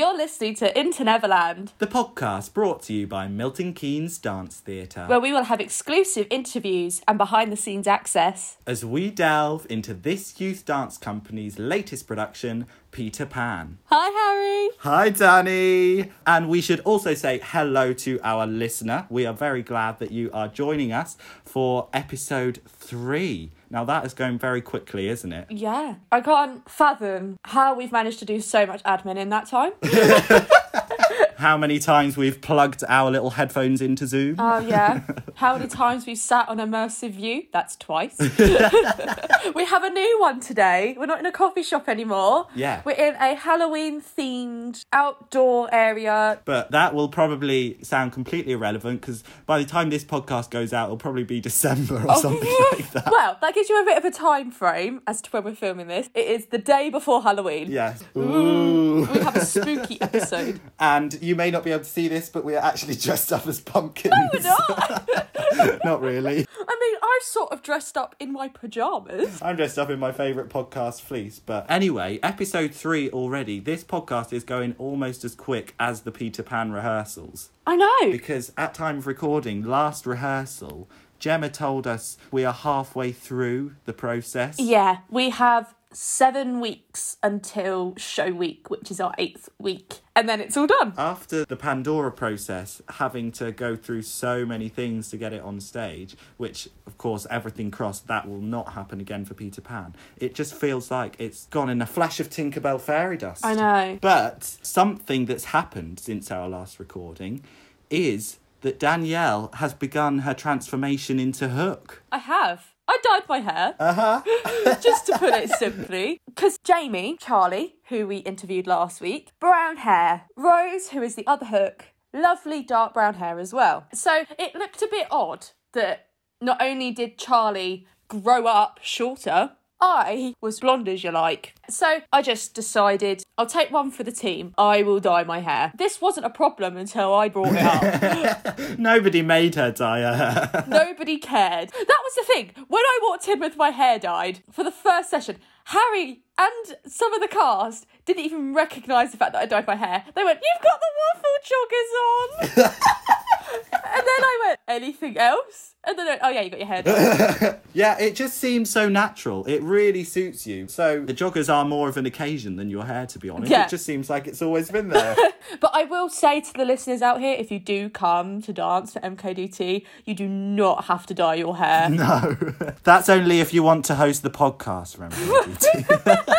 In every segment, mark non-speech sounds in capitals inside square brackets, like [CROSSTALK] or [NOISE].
You're listening to Into Neverland, The podcast brought to you by Milton Keynes Dance Theatre. where we will have exclusive interviews and behind the scenes access. as we delve into this youth dance company's latest production, Peter Pan. Hi, Harry. Hi, Danny! And we should also say hello to our listener. We are very glad that you are joining us for episode three. Now, that is going very quickly, isn't it? Yeah, I can't fathom how we've managed to do so much admin in that time. [LAUGHS] How many times we've plugged our little headphones into Zoom? Oh, yeah. [LAUGHS] How many times we've sat on immersive view? That's twice. [LAUGHS] [LAUGHS] we have a new one today. We're not in a coffee shop anymore. Yeah. We're in a Halloween themed outdoor area. But that will probably sound completely irrelevant because by the time this podcast goes out, it'll probably be December or oh, something like that. Well, that gives you a bit of a time frame as to when we're filming this. It is the day before Halloween. Yes. Ooh. We have a spooky episode. And you may not be able to see this, but we are actually [LAUGHS] dressed up as pumpkins. No, We're not. [LAUGHS] not really. I mean, I'm sort of dressed up in my pajamas. I'm dressed up in my favourite podcast fleece. But anyway, episode three already. This podcast is going almost as quick as the Peter Pan rehearsals. I know. Because at time of recording, last rehearsal, Gemma told us we are halfway through the process. Yeah, we have seven weeks until show week, which is our eighth week, and then it's all done. After the Pandora process, having to go through so many things to get it on stage, which, of course, everything crossed, that will not happen again for Peter Pan. It just feels like it's gone in a flash of Tinkerbell fairy dust. I know. But something that's happened since our last recording is that Danielle has begun her transformation into Hook. I have. I dyed my hair. Uh huh. [LAUGHS] just to put it simply. Because Jamie, Charlie, who we interviewed last week, brown hair. Rose, who is the other hook, lovely dark brown hair as well. So it looked a bit odd that not only did Charlie grow up shorter, I was blonde as you like. So I just decided I'll take one for the team. I will dye my hair. This wasn't a problem until I brought it up. [LAUGHS] Nobody made her dye her hair. [LAUGHS] Nobody cared. That was the thing. When I walked in with my hair dyed for the first session, Harry and some of the cast didn't even recognise the fact that I dyed my hair. They went, You've got the waffle joggers on. [LAUGHS] and then I went, Anything else? And then I went, Oh, yeah, you got your hair dyed. [LAUGHS] Yeah, it just seems so natural. It really suits you. So the joggers are more of an occasion than your hair, to be honest. Yeah. It just seems like it's always been there. [LAUGHS] but I will say to the listeners out here if you do come to dance for MKDT, you do not have to dye your hair. no, that's only if you want to host the podcast. Remember,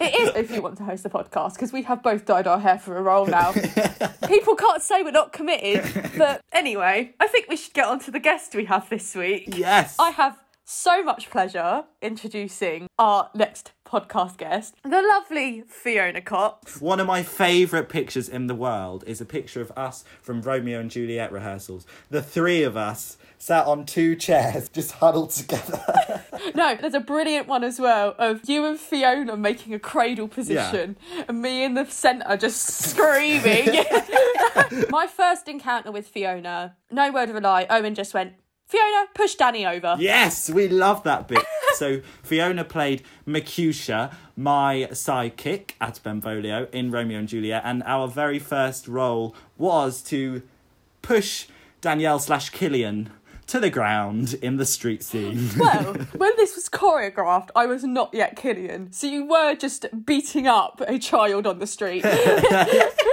It is if you want to host the podcast because we have both dyed our hair for a role now. [LAUGHS] People can't say we're not committed, but anyway, I think we should get on to the guest we have this week. yes. I have so much pleasure introducing our next podcast guest, the lovely Fiona Cox. One of my favourite pictures in the world is a picture of us from Romeo and Juliet rehearsals. The three of us sat on two chairs, just huddled together. [LAUGHS] No, there's a brilliant one as well of you and Fiona making a cradle position and me in the centre just screaming. [LAUGHS] My first encounter with Fiona, no word of a lie, Owen just went, Fiona, push Danny over. yes, we love that bit. [LAUGHS] so Fiona played Mercutio, my sidekick at Benvolio in Romeo and Juliet, and our very first role was to push Danielle slash Killian to the ground in the street scene. [LAUGHS] Well, when this was choreographed, I was not yet Killian, so you were just beating up a child on the street. [LAUGHS]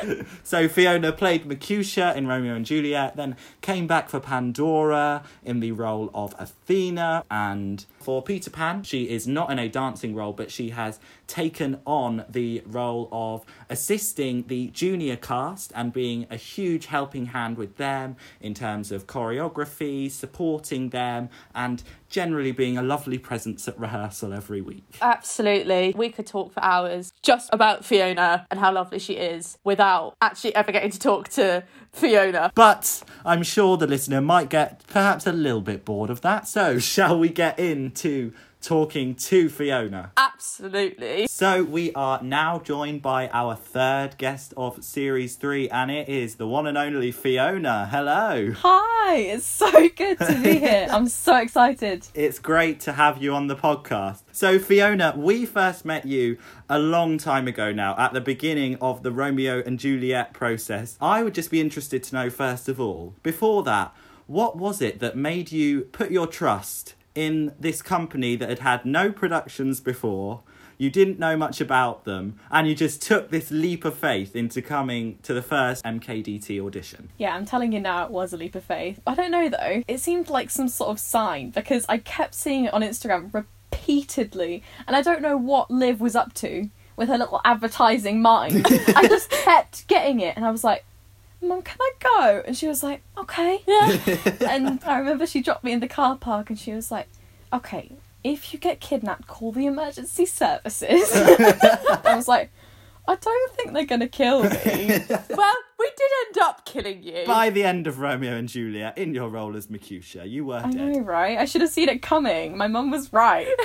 So Fiona played Mercutio in Romeo and Juliet, then came back for Pandora in the role of Athena, and for Peter Pan, she is not in a dancing role, but she has taken on the role of assisting the junior cast and being a huge helping hand with them in terms of choreography, supporting them, and generally being a lovely presence at rehearsal every week. Absolutely. We could talk for hours just about Fiona and how lovely she is without actually ever getting to talk to [LAUGHS] Fiona. But I'm sure the listener might get perhaps a little bit bored of that. So, [LAUGHS] shall we get into talking to Fiona. Absolutely. So we are now joined by our third guest of series three, and it is the one and only Fiona. Hello. Hi, it's so good to be here. [LAUGHS] I'm so excited. It's great to have you on the podcast. So, Fiona, we first met you a long time ago now, at the beginning of the Romeo and Juliet process. I would just be interested to know, first of all, before that, what was it that made you put your trust in this company that had had no productions before? You didn't know much about them, and you just took this leap of faith into coming to the first MKDT audition. Yeah, I'm telling you now, it was a leap of faith. I don't know though, it seemed like some sort of sign because I kept seeing it on Instagram repeatedly, and I don't know what Liv was up to with her little advertising mind. I just [LAUGHS] kept getting it, and I was like, Mum, can I go? And she was like, okay. Yeah. and I remember she dropped me in the car park and she was like, okay, if you get kidnapped, call the emergency services. [LAUGHS] I was like, I don't think they're going to kill me. [LAUGHS] well, we did end up killing you. By the end of Romeo and Juliet, in your role as Mercutio, you were I dead. know, right? I should have seen it coming. My mum was right. [LAUGHS]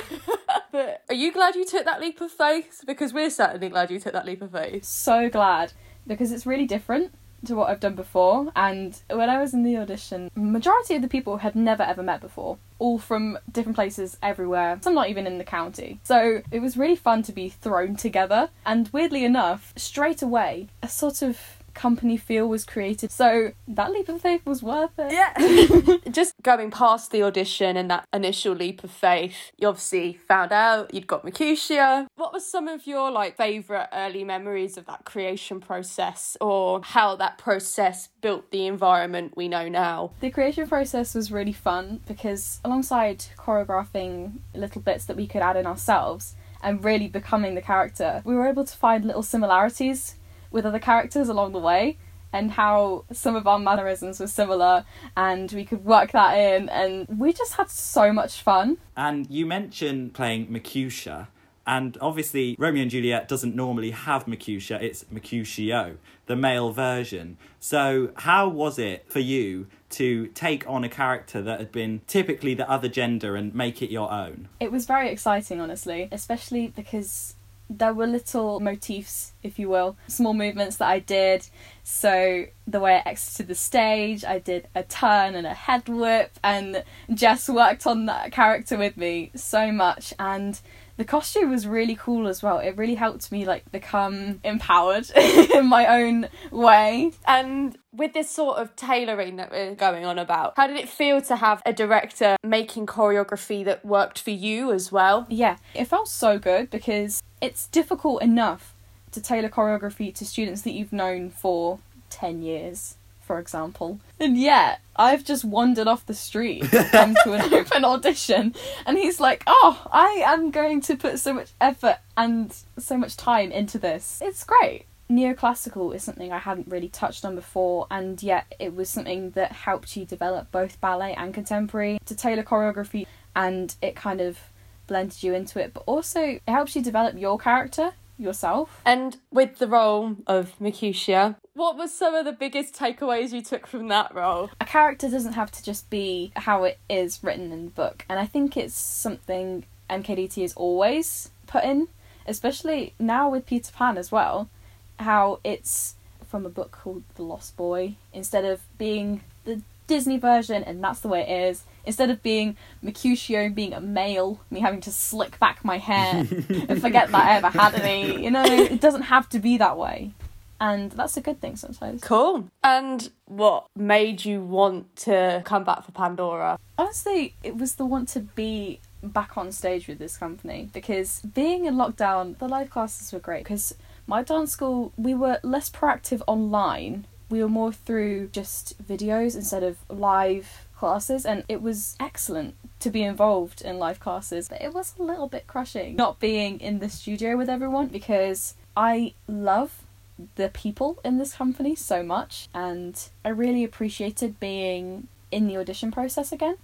But are you glad you took that leap of faith? Because we're certainly glad you took that leap of faith. so glad because it's really different to what I've done before. And when I was in the audition, majority of the people had never ever met before, all from different places everywhere. Some not even in the county. So it was really fun to be thrown together. And weirdly enough, straight away, a sort of company feel was created. So that leap of faith was worth it. Yeah. [LAUGHS] [LAUGHS] Just going past the audition and that initial leap of faith, you obviously found out you'd got Mercutio. What was some of your like favourite early memories of that creation process or how that process built the environment we know now? The creation process was really fun because alongside choreographing little bits that we could add in ourselves and really becoming the character, we were able to find little similarities with other characters along the way and how some of our mannerisms were similar and we could work that in and we just had so much fun. And you mentioned playing Mercutio, and obviously Romeo and Juliet doesn't normally have Mercutio, it's Mercutio, the male version. So how was it for you to take on a character that had been typically the other gender and make it your own? It was very exciting, honestly, especially because there were little motifs, if you will, small movements that I did. So the way I exited the stage, I did a turn and a head whip, and Jess worked on that character with me so much. And the costume was really cool as well. It really helped me like become empowered [LAUGHS] in my own way. And with this sort of tailoring that we're going on about, how did it feel to have a director making choreography that worked for you as well? Yeah, it felt so good because it's difficult enough to tailor choreography to students that you've known for 10 years, for example. And yet, I've just wandered off the street to come to an [LAUGHS] open audition, and he's like, Oh, I am going to put so much effort and so much time into this. It's great. Neoclassical is something I hadn't really touched on before, and yet it was something that helped you develop both ballet and contemporary to tailor choreography, and it kind of blended you into it, but also it helps you develop your character yourself. And with the role of Mercutio, what was some of the biggest takeaways you took from that role? A character doesn't have to just be how it is written in the book, and I think it's something MKDT is always put in, especially now with Peter Pan as well, how it's from a book called The Lost Boy instead of being the Disney version and that's the way it is. Instead of being Mercutio being a male, me having to slick back my hair [LAUGHS] and forget that I ever had any, you know, it doesn't have to be that way. And that's a good thing sometimes. Cool. And what made you want to come back for Pandora? Honestly, it was the want to be back on stage with this company because being in lockdown, the live classes were great because my dance school, we were less proactive online. We were more through just videos instead of live classes, and it was excellent to be involved in live classes. But it was a little bit crushing not being in the studio with everyone because I love the people in this company so much, and I really appreciated being in the audition process again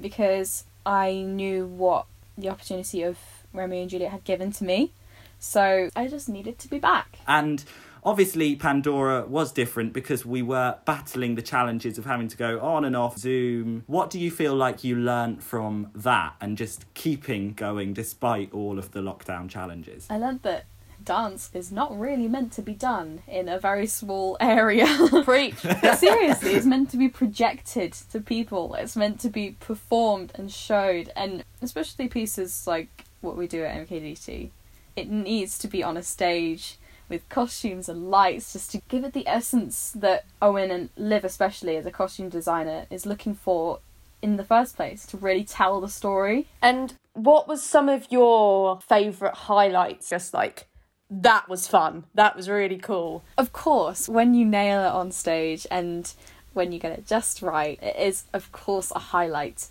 because I knew what the opportunity of Romeo and Juliet had given to me. So I just needed to be back. And Obviously, Pandora was different because we were battling the challenges of having to go on and off Zoom. What do you feel like you learnt from that and just keeping going despite all of the lockdown challenges? I learned that dance is not really meant to be done in a very small [LAUGHS] area. Preach. [LAUGHS] Seriously, it's meant to be projected to people. It's meant to be performed and showed, and especially pieces like what we do at MKDT. It needs to be on a stage with costumes and lights just to give it the essence that Owen and Liv, especially as a costume designer, is looking for in the first place to really tell the story. And what was some of your favourite highlights? Just like that was fun. That was really cool. Of course, when you nail it on stage and when you get it just right, it is, of course, a highlight.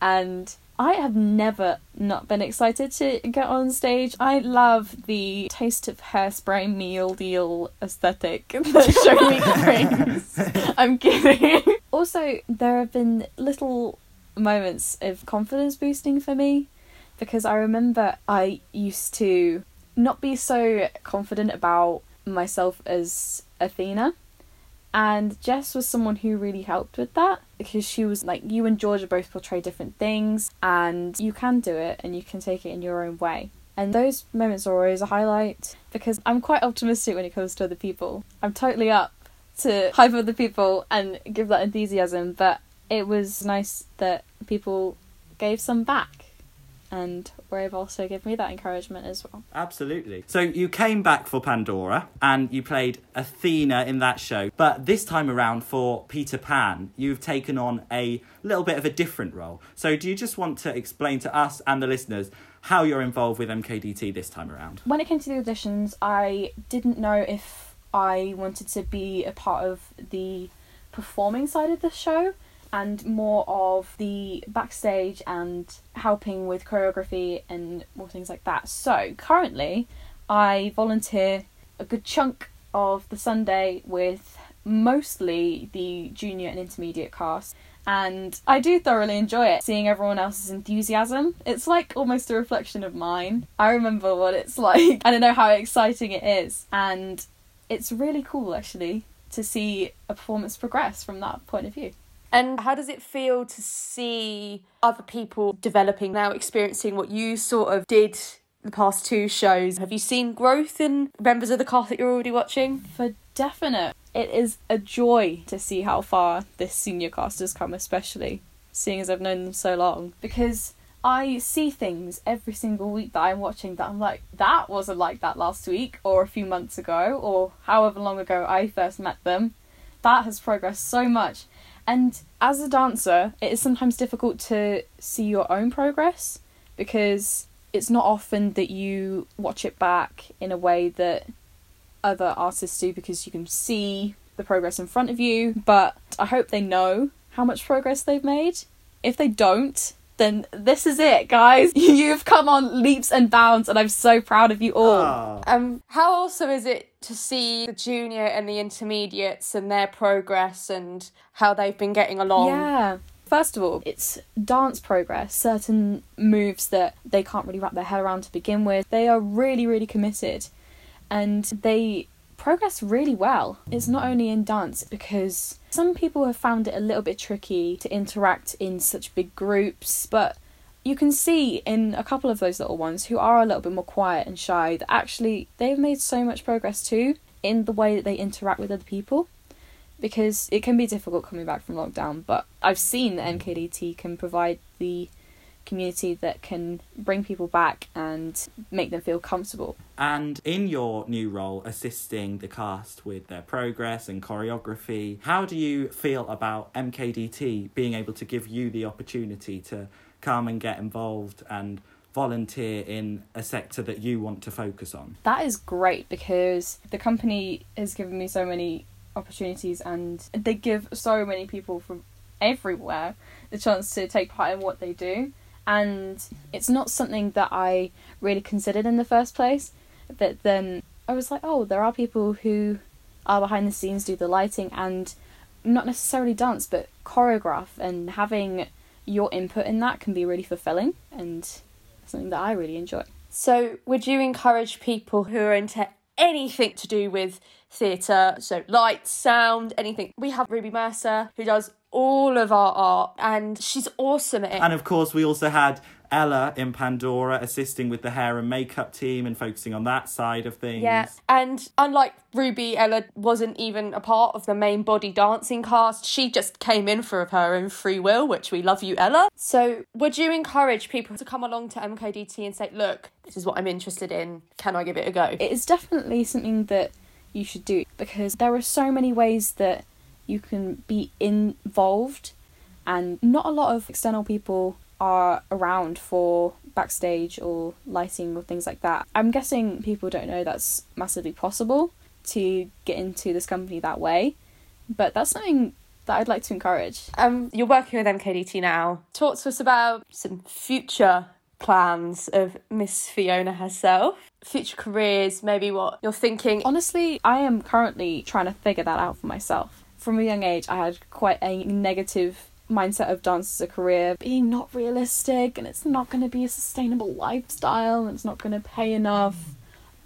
And I have never not been excited to get on stage. I love the taste of hairspray meal deal aesthetic [LAUGHS] that Show Week brings. [LAUGHS] I'm kidding. Also, there have been little moments of confidence boosting for me because I remember I used to not be so confident about myself as Athena. And Jess was someone who really helped with that because she was like, you and Georgia both portray different things, and you can do it and you can take it in your own way. And those moments are always a highlight because I'm quite optimistic when it comes to other people. I'm totally up to hype other people and give that enthusiasm, but it was nice that people gave some back and able to give me that encouragement as well. Absolutely. So you came back for Pandora and you played Athena in that show, but this time around for Peter Pan, you've taken on a little bit of a different role. So do you just want to explain to us and the listeners how you're involved with MKDT this time around? When it came to the auditions, I didn't know if I wanted to be a part of the performing side of the show and more of the backstage and helping with choreography and more things like that. So currently, I volunteer a good chunk of the Sunday with mostly the junior and intermediate cast. And I do thoroughly enjoy it, seeing everyone else's enthusiasm. It's like almost a reflection of mine. I remember what it's [LAUGHS] like. I don't know how exciting it is. And it's really cool, actually, to see a performance progress from that point of view. And how does it feel to see other people developing now, experiencing what you sort of did the past two shows? Have you seen growth in members of the cast that you're already watching? For definite. It is a joy to see how far this senior cast has come, especially seeing as I've known them so long. Because I see things every single week that I'm watching that I'm like, that wasn't like that last week or a few months ago or however long ago I first met them. That has progressed so much. And as a dancer, it is sometimes difficult to see your own progress because it's not often that you watch it back in a way that other artists do because you can see the progress in front of you. But I hope they know how much progress they've made. If they don't, then this is it, guys. [LAUGHS] You've come on leaps and bounds, and I'm so proud of you all. Ah. Um, how awesome is it to see the junior and the intermediates and their progress and how they've been getting along? Yeah. First of all, it's dance progress, certain moves that they can't really wrap their head around to begin with. They are really, really committed and they progress really well. It's not only in dance because some people have found it a little bit tricky to interact in such big groups, but you can see in a couple of those little ones who are a little bit more quiet and shy that actually they've made so much progress too in the way that they interact with other people because it can be difficult coming back from lockdown but i've seen that mkdt can provide the community that can bring people back and make them feel comfortable And in your new role, assisting the cast with their progress and choreography, how do you feel about MKDT being able to give you the opportunity to come and get involved and volunteer in a sector that you want to focus on? that is great because the company has given me so many opportunities and they give so many people from everywhere the chance to take part in what they do and it's not something that I really considered in the first place but then I was like oh there are people who are behind the scenes do the lighting and not necessarily dance but choreograph and having your input in that can be really fulfilling and something that I really enjoy So, would you encourage people who are into anything to do with theatre, so lights, sound, anything. We have Ruby Mercer who does all of our art and she's awesome at it. And of course, we also had Ella in Pandora assisting with the hair and makeup team and focusing on that side of things. Yeah, and unlike Ruby, Ella wasn't even a part of the main body dancing cast. She just came in for her own free will, which we love you, Ella. So, would you encourage people to come along to MKDT and say, look, this is what I'm interested in, can I give it a go? It is definitely something that you should do because there are so many ways that you can be involved, and not a lot of external people are around for backstage or lighting or things like that. I'm guessing people don't know that's massively possible to get into this company that way, but that's something that I'd like to encourage. Um, you're working with MKDT now. Talk to us about some future plans of Miss Fiona herself. Future careers, maybe what you're thinking. Honestly, I am currently trying to figure that out for myself. From a young age, I had quite a negative mindset of dance as a career being not realistic and it's not going to be a sustainable lifestyle and it's not going to pay enough.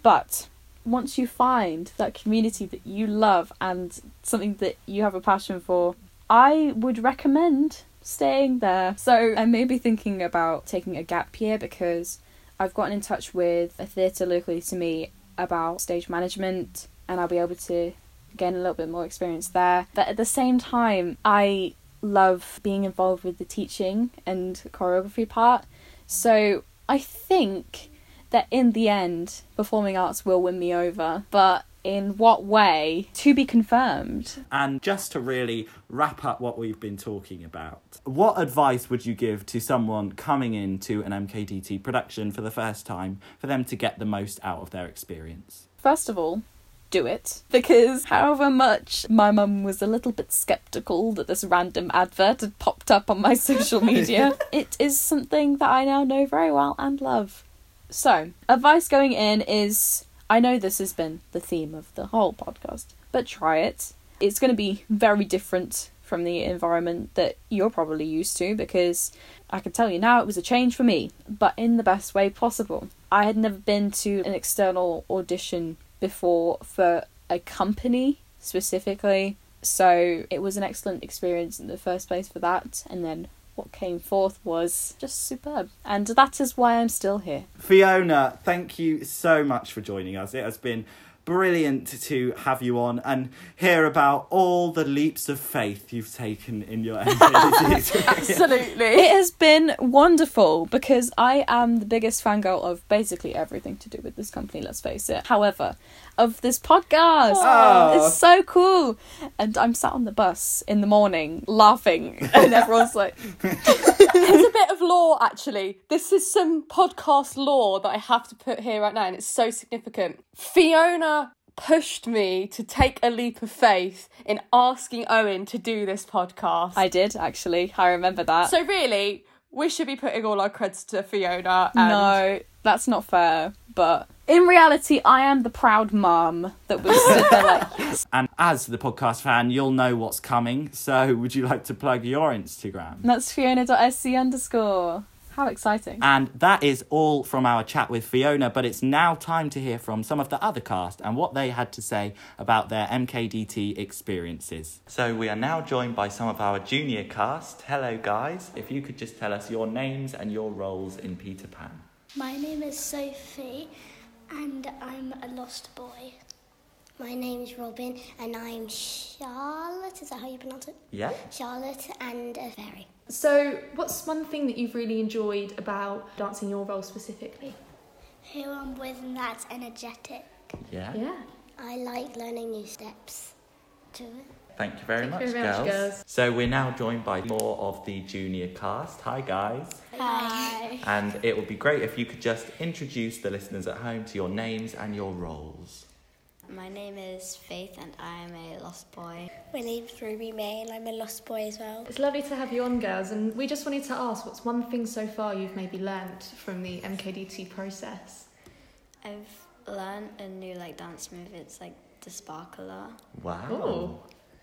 But once you find that community that you love and something that you have a passion for, I would recommend staying there. So I may be thinking about taking a gap year because I've gotten in touch with a theatre locally to me about stage management and I'll be able to gain a little bit more experience there. But at the same time, I love being involved with the teaching and choreography part. So I think that in the end, performing arts will win me over. But in what way to be confirmed. And just to really wrap up what we've been talking about, what advice would you give to someone coming into an MKDT production for the first time for them to get the most out of their experience? First of all, do it because however much my mum was a little bit skeptical that this random advert had popped up on my social media, [LAUGHS] it is something that I now know very well and love. So, advice going in is I know this has been the theme of the whole podcast, but try it. It's going to be very different from the environment that you're probably used to because I can tell you now it was a change for me, but in the best way possible. I had never been to an external audition before for a company specifically, so it was an excellent experience in the first place for that, and then what came forth was just superb. And that is why I'm still here. Fiona, thank you so much for joining us. It has been brilliant to have you on and hear about all the leaps of faith you've taken in your. [LAUGHS] [LAUGHS] Absolutely. It has been wonderful because I am the biggest fangirl of basically everything to do with this company, let's face it. However, of this podcast. Oh. It's so cool. And I'm sat on the bus in the morning laughing, [LAUGHS] and everyone's like, There's a bit of law actually. This is some podcast law that I have to put here right now, and it's so significant. Fiona pushed me to take a leap of faith in asking Owen to do this podcast. I did actually. I remember that. so really, we should be putting all our creds to Fiona. And no, that's not fair. But in reality, I am the proud mum that was stood there like, yes. and as the podcast fan, you'll know what's coming. So, would you like to plug your Instagram? That's Fiona.sc underscore. How exciting. And that is all from our chat with Fiona, but it's now time to hear from some of the other cast and what they had to say about their MKDT experiences. So we are now joined by some of our junior cast. Hello, guys. If you could just tell us your names and your roles in Peter Pan. My name is Sophie and I'm a lost boy. My name is Robin and I'm Charlotte. Is that how you pronounce it? Yeah? Charlotte and a fairy. So, what's one thing that you've really enjoyed about dancing your role specifically? Who I'm with and that's energetic. Yeah. Yeah. I like learning new steps to it. Thank you very, Thank much, you very much, girls. girls. So we're now joined by more of the junior cast. Hi, guys. Hi. And it would be great if you could just introduce the listeners at home to your names and your roles. My name is Faith and I am a lost boy. My name's Ruby May and I'm a lost boy as well. It's lovely to have you on, girls, and we just wanted to ask what's one thing so far you've maybe learnt from the MKDT process? I've learned a new like dance move. It's like the sparkler. Wow. Oh,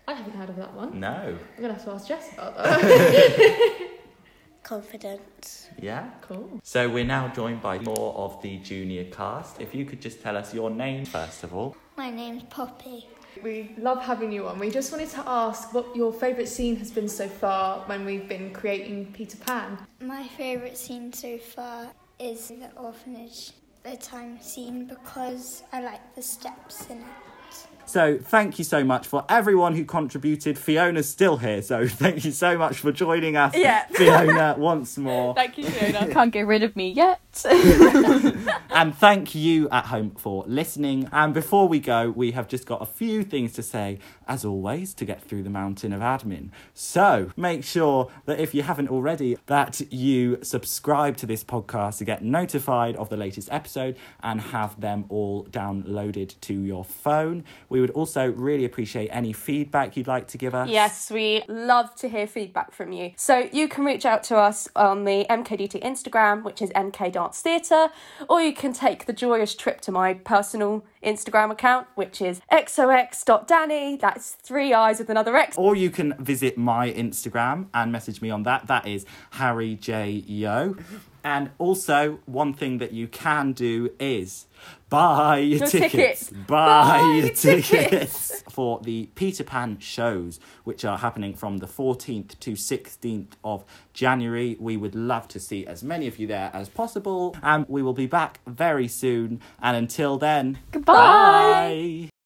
I haven't heard of that one. No. I'm gonna have to ask Jess about that. [LAUGHS] confidence. Yeah? Cool. So we're now joined by more of the junior cast. If you could just tell us your name first of all. My name's Poppy. We love having you on. We just wanted to ask what your favourite scene has been so far when we've been creating Peter Pan. My favourite scene so far is the orphanage bedtime scene because I like the steps in it. So thank you so much for everyone who contributed. Fiona's still here, so [LAUGHS] thank you so much for joining us, Yeah. [LAUGHS] Fiona, once more. Thank you, Fiona. [LAUGHS] Can't get rid of me yet. And thank you at home for listening. And before we go, we have just got a few things to say, as always, to get through the mountain of admin. So make sure that if you haven't already, that you subscribe to this podcast to get notified of the latest episode and have them all downloaded to your phone. We would also really appreciate any feedback you'd like to give us. Yes, we love to hear feedback from you. So you can reach out to us on the MKDT Instagram, which is MK Dance Theatre, or you can take the joyous trip to my personal Instagram account, which is xox.danny. That's three eyes with another X. Or you can visit my Instagram and message me on that. That is Harry J Yo. And also, one thing that you can do is buy your tickets. tickets. Buy, Buy your your tickets. tickets. [LAUGHS] for the Peter Pan shows, which are happening from the 14th to 16th of January. We would love to see as many of you there as possible. And we will be back very soon. And until then, Goodbye. bye.